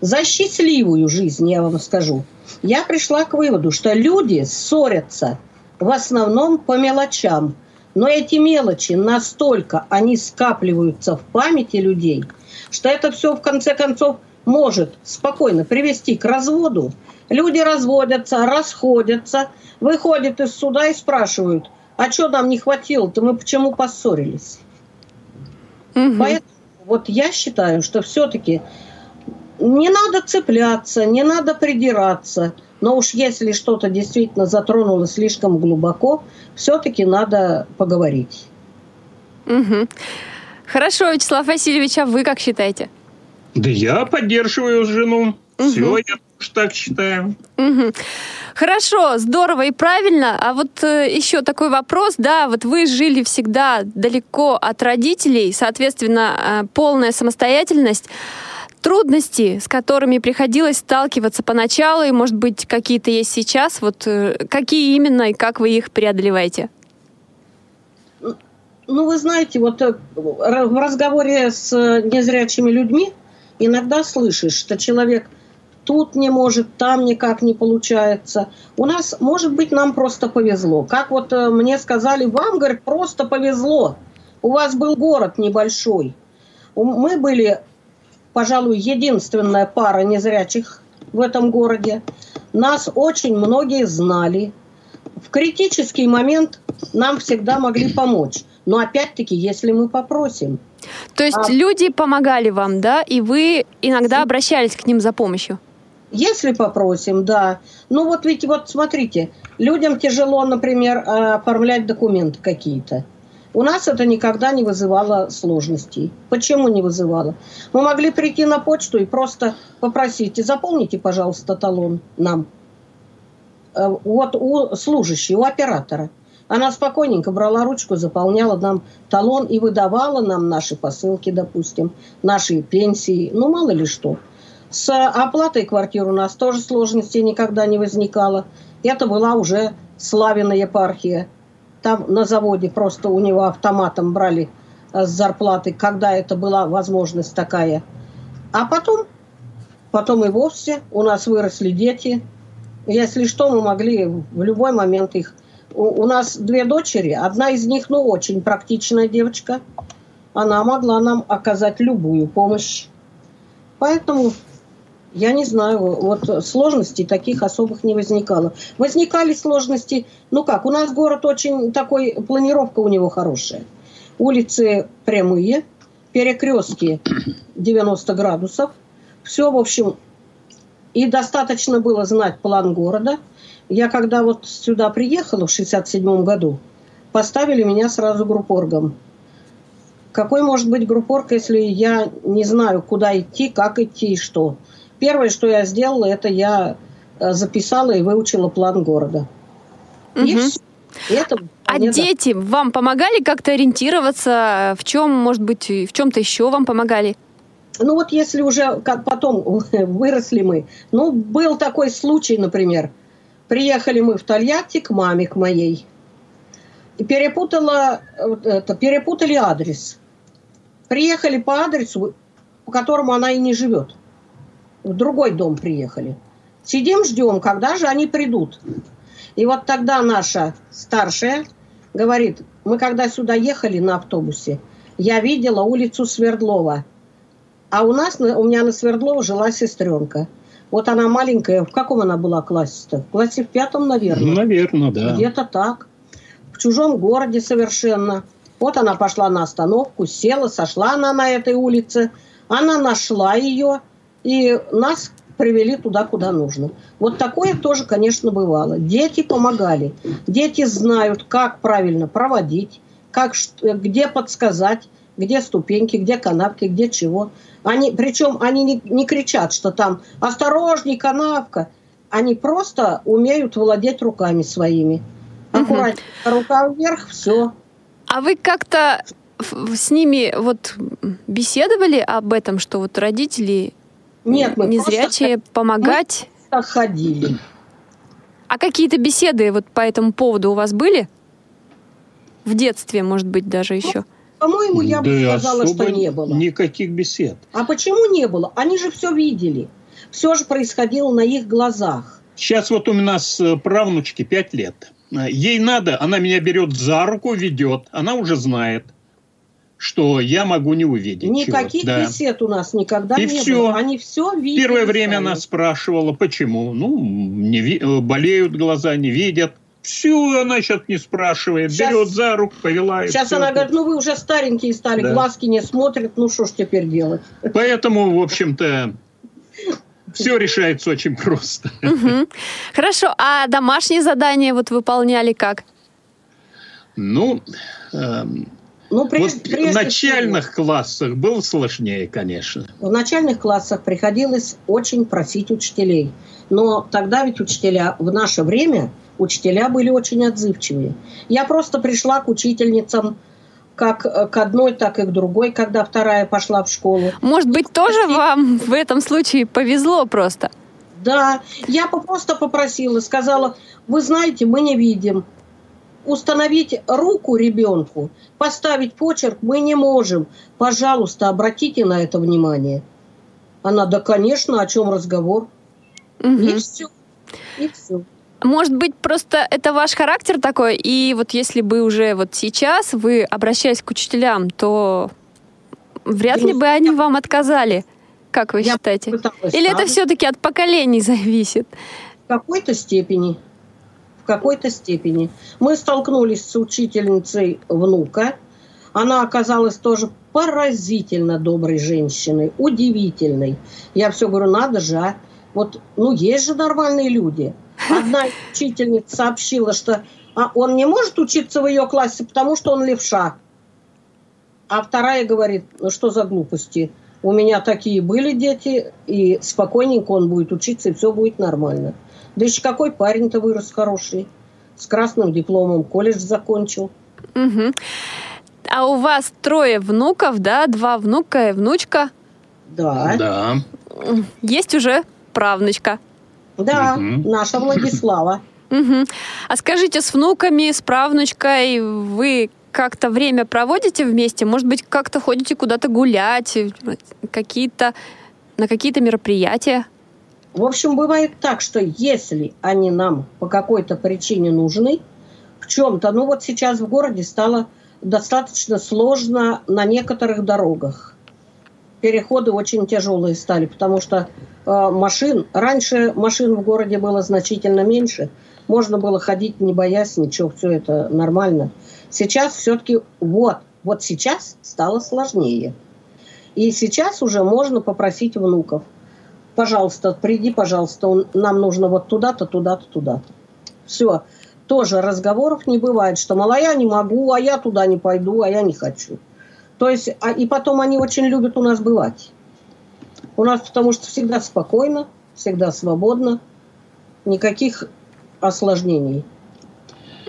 за счастливую жизнь, я вам скажу, я пришла к выводу, что люди ссорятся в основном по мелочам. Но эти мелочи настолько, они скапливаются в памяти людей, что это все в конце концов может спокойно привести к разводу. Люди разводятся, расходятся, выходят из суда и спрашивают, а что нам не хватило-то, мы почему поссорились? Угу. Поэтому вот я считаю, что все-таки не надо цепляться, не надо придираться. Но уж если что-то действительно затронуло слишком глубоко, все-таки надо поговорить. Угу. Хорошо, Вячеслав Васильевич, а вы как считаете? Да я поддерживаю жену. Угу. Все, я так считаю. Угу. Хорошо, здорово и правильно. А вот э, еще такой вопрос, да, вот вы жили всегда далеко от родителей, соответственно, э, полная самостоятельность. Трудности, с которыми приходилось сталкиваться поначалу, и, может быть, какие-то есть сейчас, вот э, какие именно и как вы их преодолеваете? Ну, вы знаете, вот э, в разговоре с незрячими людьми иногда слышишь, что человек тут не может, там никак не получается. У нас, может быть, нам просто повезло. Как вот э, мне сказали, вам, говорит, просто повезло. У вас был город небольшой. Мы были пожалуй, единственная пара незрячих в этом городе. Нас очень многие знали. В критический момент нам всегда могли помочь. Но опять-таки, если мы попросим. То есть а... люди помогали вам, да, и вы иногда обращались к ним за помощью? Если попросим, да. Ну вот ведь вот смотрите, людям тяжело, например, оформлять документы какие-то. У нас это никогда не вызывало сложностей. Почему не вызывало? Мы могли прийти на почту и просто попросить, заполните, пожалуйста, талон нам. Э, вот у служащей, у оператора. Она спокойненько брала ручку, заполняла нам талон и выдавала нам наши посылки, допустим, наши пенсии, ну мало ли что. С оплатой квартир у нас тоже сложностей никогда не возникало. Это была уже Славина епархия. Там на заводе просто у него автоматом брали э, с зарплаты, когда это была возможность такая. А потом, потом и вовсе у нас выросли дети. Если что, мы могли в любой момент их... У, у нас две дочери, одна из них, ну, очень практичная девочка. Она могла нам оказать любую помощь. Поэтому Я не знаю, вот сложностей таких особых не возникало. Возникали сложности, ну как, у нас город очень такой, планировка у него хорошая. Улицы прямые, перекрестки 90 градусов. Все, в общем, и достаточно было знать план города. Я когда вот сюда приехала в 67 году, поставили меня сразу группоргом. Какой может быть группорг, если я не знаю, куда идти, как идти и что? Первое, что я сделала, это я э, записала и выучила план города. Угу. И все. Это а дети вам помогали как-то ориентироваться? В чем, может быть, в чем-то еще вам помогали? Ну вот если уже как потом выросли мы, ну был такой случай, например, приехали мы в Тольятти к маме, к моей, и перепутала, это, перепутали адрес. Приехали по адресу, по которому она и не живет в другой дом приехали. Сидим, ждем, когда же они придут. И вот тогда наша старшая говорит, мы когда сюда ехали на автобусе, я видела улицу Свердлова. А у нас, у меня на Свердлова жила сестренка. Вот она маленькая, в каком она была классе-то? В классе в пятом, наверное. Наверное, да. Где-то так. В чужом городе совершенно. Вот она пошла на остановку, села, сошла она на этой улице. Она нашла ее, и нас привели туда, куда нужно. Вот такое тоже, конечно, бывало. Дети помогали. Дети знают, как правильно проводить, как, где подсказать, где ступеньки, где канавки, где чего. Они, причем они не, не кричат, что там «осторожней, канавка». Они просто умеют владеть руками своими. Аккуратно, угу. рука вверх, все. А вы как-то с ними вот беседовали об этом, что вот родители нет, мы незрячие просто, помогать. Мы ходили. А какие-то беседы вот по этому поводу у вас были? В детстве, может быть, даже еще? Ну, по-моему, я да бы сказала, что не было. Никаких бесед. А почему не было? Они же все видели. Все же происходило на их глазах. Сейчас вот у нас э, правнучке 5 лет. Э, ей надо, она меня берет за руку, ведет. Она уже знает что я могу не увидеть. Никаких да. бесед у нас никогда и не все. было. Они все видели. Первое время сами. она спрашивала, почему. Ну, не ви- э, болеют глаза, не видят. Все, она сейчас не спрашивает, сейчас, берет за руку, повела. Сейчас она говорит, ну вы уже старенькие стали, да. глазки не смотрят, ну что ж теперь делать? Поэтому, в общем-то, все решается очень просто. Хорошо, а домашние задания вот выполняли как? Ну, ну, прежде, вот прежде в начальных всего, классах было сложнее, конечно. В начальных классах приходилось очень просить учителей. Но тогда ведь учителя, в наше время, учителя были очень отзывчивые. Я просто пришла к учительницам как к одной, так и к другой, когда вторая пошла в школу. Может быть, тоже вам в этом случае повезло просто? Да, я просто попросила, сказала, вы знаете, мы не видим, установить руку ребенку, поставить почерк мы не можем. Пожалуйста, обратите на это внимание. Она, да, конечно, о чем разговор. Угу. И все. И все. Может быть, просто это ваш характер такой, и вот если бы уже вот сейчас вы обращались к учителям, то вряд ли бы они вам отказали. Как вы Я считаете? Или это все-таки от поколений зависит? В какой-то степени в какой-то степени. Мы столкнулись с учительницей внука. Она оказалась тоже поразительно доброй женщиной, удивительной. Я все говорю, надо же, а? Вот, ну, есть же нормальные люди. Одна учительница сообщила, что а он не может учиться в ее классе, потому что он левша. А вторая говорит, ну что за глупости? У меня такие были дети, и спокойненько он будет учиться, и все будет нормально. Да еще какой парень-то вырос хороший. С красным дипломом колледж закончил. Угу. А у вас трое внуков, да? Два внука и внучка? Да. Да. Есть уже правнучка? Да, угу. наша Владислава. Угу. А скажите, с внуками, с правнучкой вы как-то время проводите вместе? Может быть, как-то ходите куда-то гулять, какие-то на какие-то мероприятия? В общем, бывает так, что если они нам по какой-то причине нужны, в чем-то, ну вот сейчас в городе стало достаточно сложно на некоторых дорогах. переходы очень тяжелые стали, потому что э, машин, раньше машин в городе было значительно меньше, можно было ходить не боясь ничего, все это нормально. Сейчас все-таки вот, вот сейчас стало сложнее. И сейчас уже можно попросить внуков. Пожалуйста, приди, пожалуйста, нам нужно вот туда-то, туда-то, туда-то. Все. Тоже разговоров не бывает, что, мол, а я не могу, а я туда не пойду, а я не хочу. То есть, а, и потом они очень любят у нас бывать. У нас потому что всегда спокойно, всегда свободно, никаких осложнений.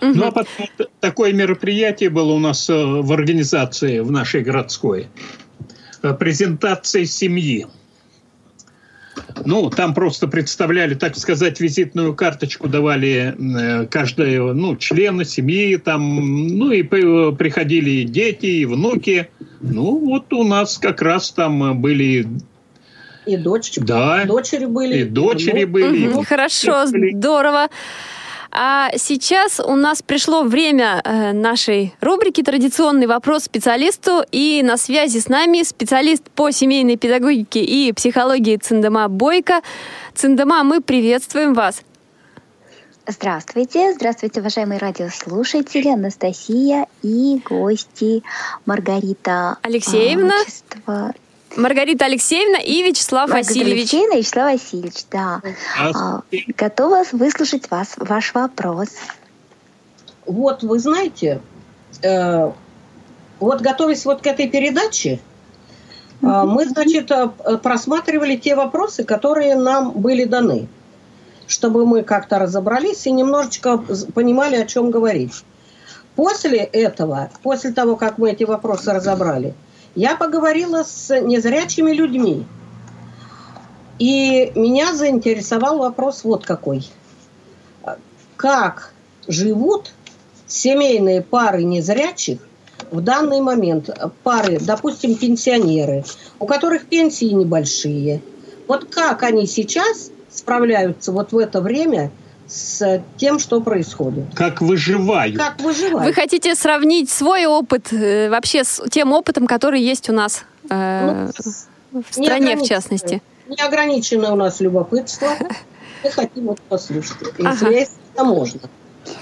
Ну, а потом такое мероприятие было у нас э, в организации, в нашей городской. Э, презентация семьи. Ну, там просто представляли, так сказать, визитную карточку давали э, каждое, ну, члены семьи, там, ну, и приходили и дети, и внуки. Ну, вот у нас как раз там были и дочери, да, дочери были. И дочери были. Угу, хорошо, здорово. А сейчас у нас пришло время э, нашей рубрики «Традиционный вопрос специалисту». И на связи с нами специалист по семейной педагогике и психологии Циндама Бойко. Циндама, мы приветствуем вас. Здравствуйте, здравствуйте, уважаемые радиослушатели, Анастасия и гости Маргарита Алексеевна. Отчество Маргарита Алексеевна и Вячеслав Маргарита Васильевич. Алексеевна и Вячеслав Васильевич, да. А, готова выслушать вас, ваш вопрос. Вот, вы знаете, э, вот готовясь вот к этой передаче, э, мы, значит, э, просматривали те вопросы, которые нам были даны, чтобы мы как-то разобрались и немножечко понимали, о чем говорить. После этого, после того, как мы эти вопросы разобрали, я поговорила с незрячими людьми. И меня заинтересовал вопрос вот какой. Как живут семейные пары незрячих в данный момент? Пары, допустим, пенсионеры, у которых пенсии небольшие. Вот как они сейчас справляются вот в это время – с тем, что происходит. Как выживают. Как выживают. Вы хотите сравнить свой опыт э, вообще с тем опытом, который есть у нас э, ну, в стране, в частности? Неограниченное у нас любопытство. Мы хотим вот послушать. Если ага. это можно.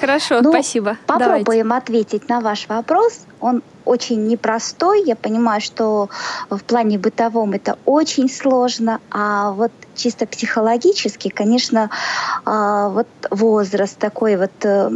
Хорошо, ну, спасибо. Попробуем Давайте. ответить на ваш вопрос. Он очень непростой. Я понимаю, что в плане бытовом это очень сложно, а вот чисто психологически, конечно, а, вот возраст такой вот э,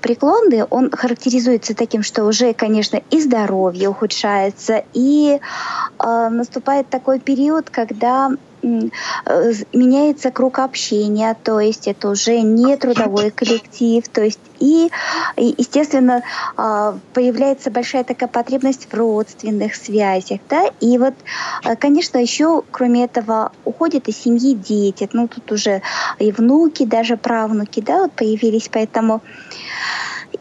преклонный, он характеризуется таким, что уже, конечно, и здоровье ухудшается, и э, наступает такой период, когда меняется круг общения, то есть это уже не трудовой коллектив, то есть и, естественно, а, появляется большая такая потребность в родственных связях, да, и вот, э, конечно, еще, кроме этого, уходят из семьи дети, ну, тут уже и внуки, даже правнуки, да, вот появились, поэтому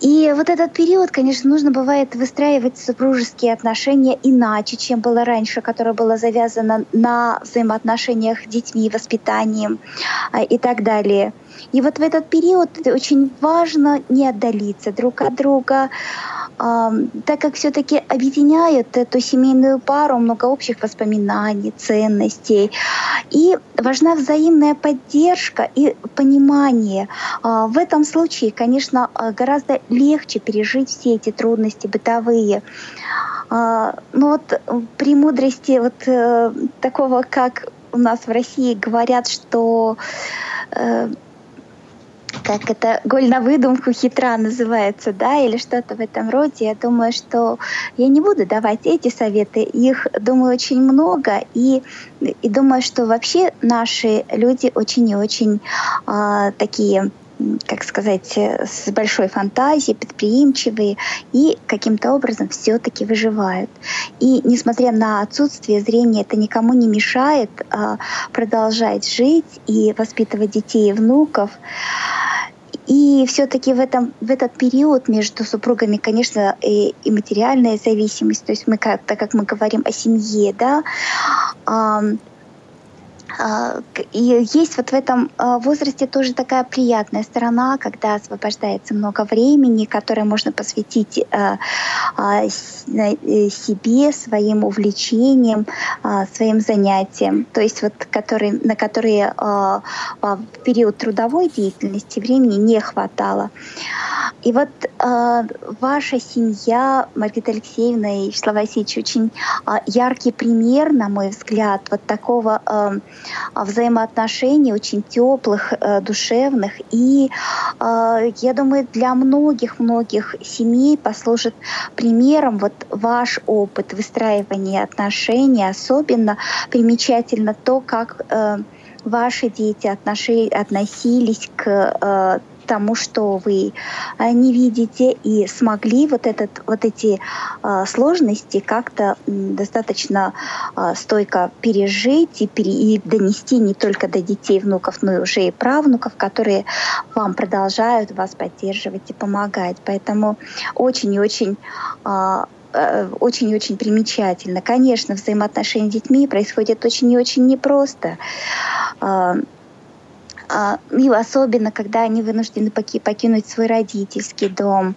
и вот этот период, конечно, нужно бывает выстраивать супружеские отношения иначе, чем было раньше, которое было завязано на взаимоотношениях с детьми, воспитанием а, и так далее. И вот в этот период очень важно не отдалиться друг от друга, так как все-таки объединяют эту семейную пару много общих воспоминаний, ценностей. И важна взаимная поддержка и понимание. А, в этом случае, конечно, а, гораздо легче пережить все эти трудности бытовые. А, но вот премудрости вот э, такого, как у нас в России говорят, что э, как это, голь на выдумку хитра называется, да, или что-то в этом роде. Я думаю, что я не буду давать эти советы. Их, думаю, очень много. И, и думаю, что вообще наши люди очень и очень э, такие как сказать, с большой фантазией, предприимчивые и каким-то образом все-таки выживают. И несмотря на отсутствие зрения, это никому не мешает а, продолжать жить и воспитывать детей и внуков. И все-таки в, этом, в этот период между супругами, конечно, и, и материальная зависимость, то есть мы, как, так как мы говорим о семье, да, и есть вот в этом а, возрасте тоже такая приятная сторона, когда освобождается много времени, которое можно посвятить а, э, себе, своим увлечениям, своим занятиям. То есть вот которые, на которые в период трудовой деятельности времени не хватало. И вот ваша семья, Маргарита Алексеевна и Вячеслав Васильевич, очень яркий пример, на мой взгляд, вот такого а, взаимоотношений очень теплых, э, душевных. И э, я думаю, для многих-многих семей послужит примером вот ваш опыт выстраивания отношений. Особенно примечательно то, как э, ваши дети относились к тому, что вы э, не видите, и смогли вот, этот, вот эти э, сложности как-то достаточно э, стойко пережить и, пере, и донести не только до детей, внуков, но и уже и правнуков, которые вам продолжают вас поддерживать и помогать. Поэтому очень и очень очень-очень примечательно. Конечно, взаимоотношения с детьми происходят очень и очень непросто. А, и особенно, когда они вынуждены покинуть свой родительский дом.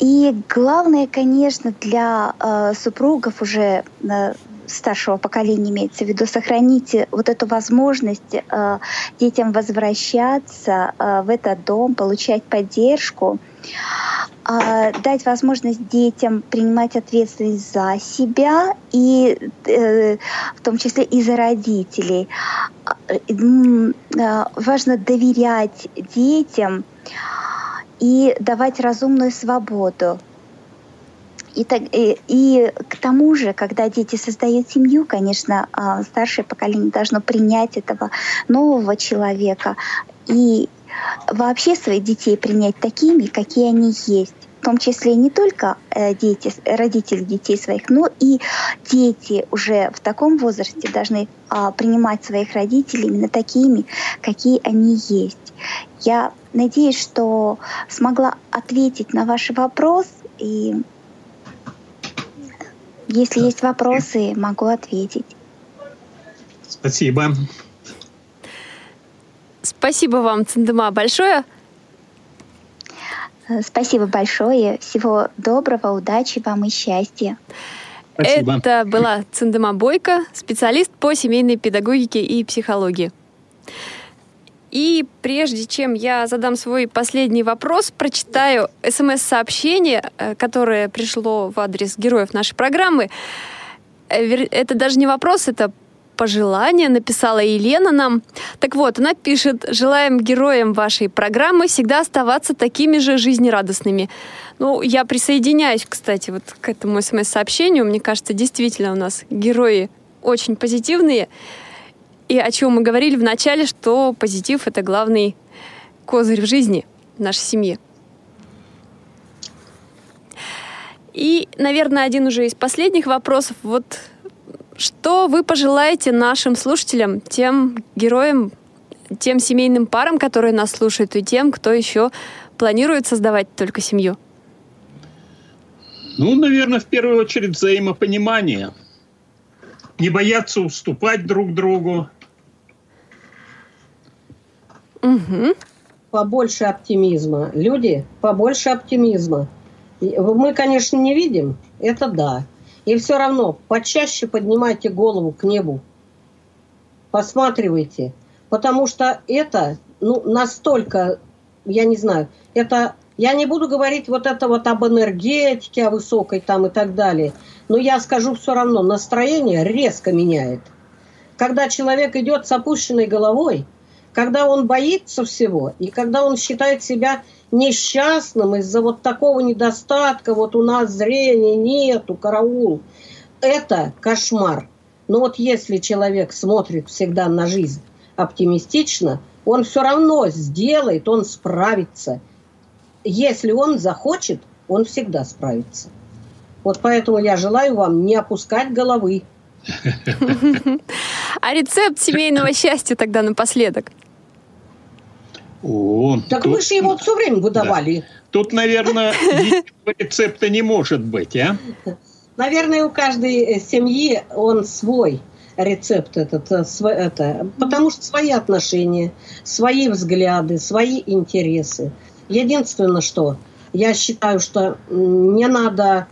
И главное, конечно, для э, супругов уже э, старшего поколения имеется в виду, сохранить вот эту возможность детям возвращаться в этот дом, получать поддержку. А, дать возможность детям принимать ответственность за себя и э, в том числе и за родителей. А, а, важно доверять детям и давать разумную свободу. И, так, и, и к тому же, когда дети создают семью, конечно, старшее поколение должно принять этого нового человека и вообще своих детей принять такими, какие они есть в том числе не только э, дети, родители детей своих, но и дети уже в таком возрасте должны а, принимать своих родителей именно такими, какие они есть. Я надеюсь, что смогла ответить на ваш вопрос, и если есть вопросы, могу ответить. Спасибо. Спасибо вам, Циндема, большое. Э, спасибо большое. Всего доброго, удачи вам и счастья. Спасибо. Это была Циндема Бойко, специалист по семейной педагогике и психологии. И прежде чем я задам свой последний вопрос, прочитаю смс-сообщение, э, которое пришло в адрес героев нашей программы. Э, это даже не вопрос, это пожелание написала Елена нам. Так вот, она пишет, желаем героям вашей программы всегда оставаться такими же жизнерадостными. Ну, я присоединяюсь, кстати, вот к этому смс-сообщению. Мне кажется, действительно у нас герои очень позитивные. И о чем мы говорили в начале, что позитив — это главный козырь в жизни нашей семьи. И, наверное, один уже из последних вопросов. Вот что вы пожелаете нашим слушателям, тем героям, тем семейным парам, которые нас слушают, и тем, кто еще планирует создавать только семью? Ну, наверное, в первую очередь взаимопонимание. Не бояться уступать друг другу. Угу. Побольше оптимизма. Люди, побольше оптимизма. Мы, конечно, не видим, это да. И все равно почаще поднимайте голову к небу. Посматривайте. Потому что это ну, настолько, я не знаю, это я не буду говорить вот это вот об энергетике, о высокой там и так далее. Но я скажу все равно, настроение резко меняет. Когда человек идет с опущенной головой, когда он боится всего, и когда он считает себя несчастным из-за вот такого недостатка, вот у нас зрения нету, караул. Это кошмар. Но вот если человек смотрит всегда на жизнь оптимистично, он все равно сделает, он справится. Если он захочет, он всегда справится. Вот поэтому я желаю вам не опускать головы. А рецепт семейного счастья тогда напоследок? О, так тут... вы же его все время выдавали. Да. Тут, наверное, рецепта не может быть, а? Наверное, у каждой э, семьи он свой. рецепт этот, э, это, потому что свои отношения, свои взгляды, свои интересы. Единственное, что я считаю, что не надо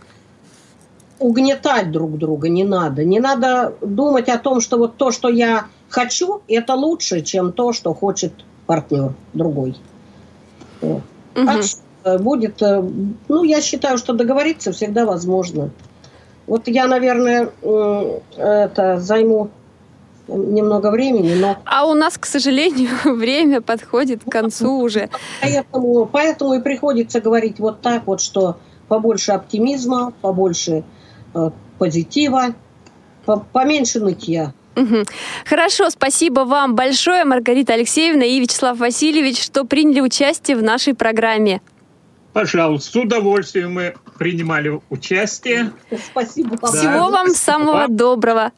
угнетать друг друга, не надо. Не надо думать о том, что вот то, что я хочу, это лучше, чем то, что хочет партнер другой. Угу. А будет, э, ну, я считаю, что договориться всегда возможно. Вот я, наверное, это займу немного времени, но... А у нас, к сожалению, время подходит к концу уже. Поэтому, поэтому и приходится говорить вот так вот, что побольше оптимизма, побольше э, позитива, по, поменьше нытья. Хорошо, спасибо вам большое, Маргарита Алексеевна и Вячеслав Васильевич, что приняли участие в нашей программе. Пожалуйста, с удовольствием мы принимали участие. Спасибо. Да. Всего вам самого доброго.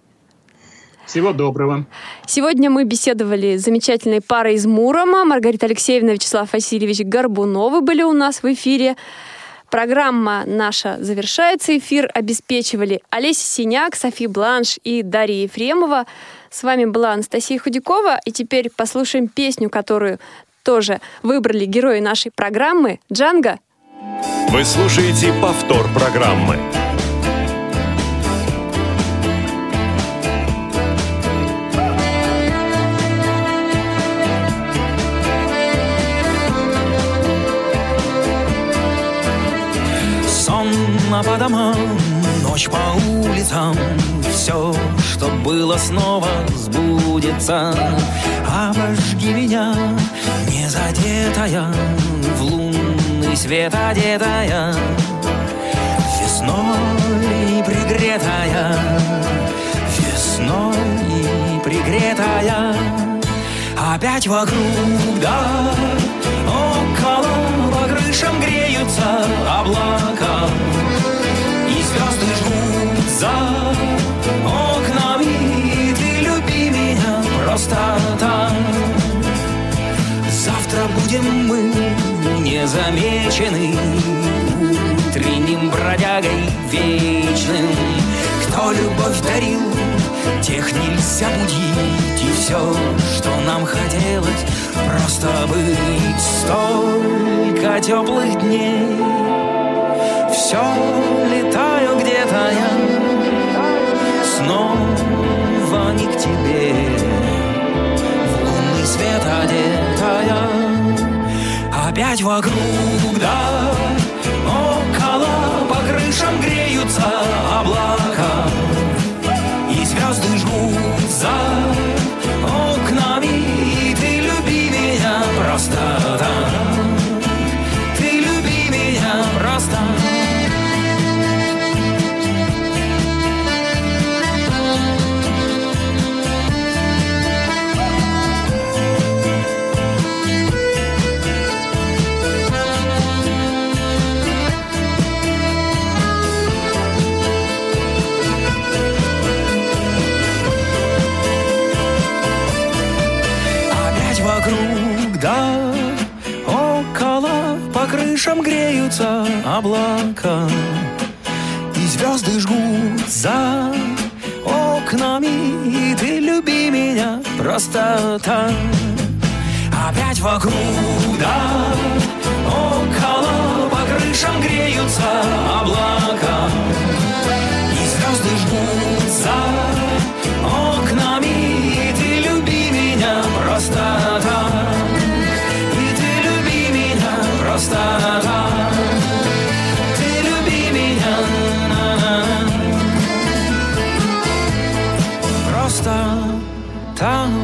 Всего доброго. Сегодня мы беседовали с замечательной парой из Мурома. Маргарита Алексеевна, Вячеслав Васильевич Горбуновы были у нас в эфире. Программа наша завершается. Эфир обеспечивали Олеся Синяк, Софи Бланш и Дарья Ефремова. С вами была Анастасия Худякова. И теперь послушаем песню, которую тоже выбрали герои нашей программы «Джанго». Вы слушаете повтор программы. Сонно по домам, ночь по улицам Все, что было, снова сбудется. Обожги меня, не задетая В лунный свет одетая Весной пригретая Весной пригретая. Опять вокруг, да, крышам греются облака И звезды жгут за окнами. Ты люби меня просто так. Завтра будем мы незамечены Утренним бродягой вечным. Кто любовь дарил, тех нельзя будить И все, что нам хотелось, просто быть. Столько теплых дней Все летаю где-то я. Снова не к тебе. В лунный свет одетая Опять вокруг, да Около по крышам греются облака меня крышам греются облака, И звезды жгут за окнами, И ты люби меня просто так. Опять вокруг, да, около, по крышам греются облака, tongue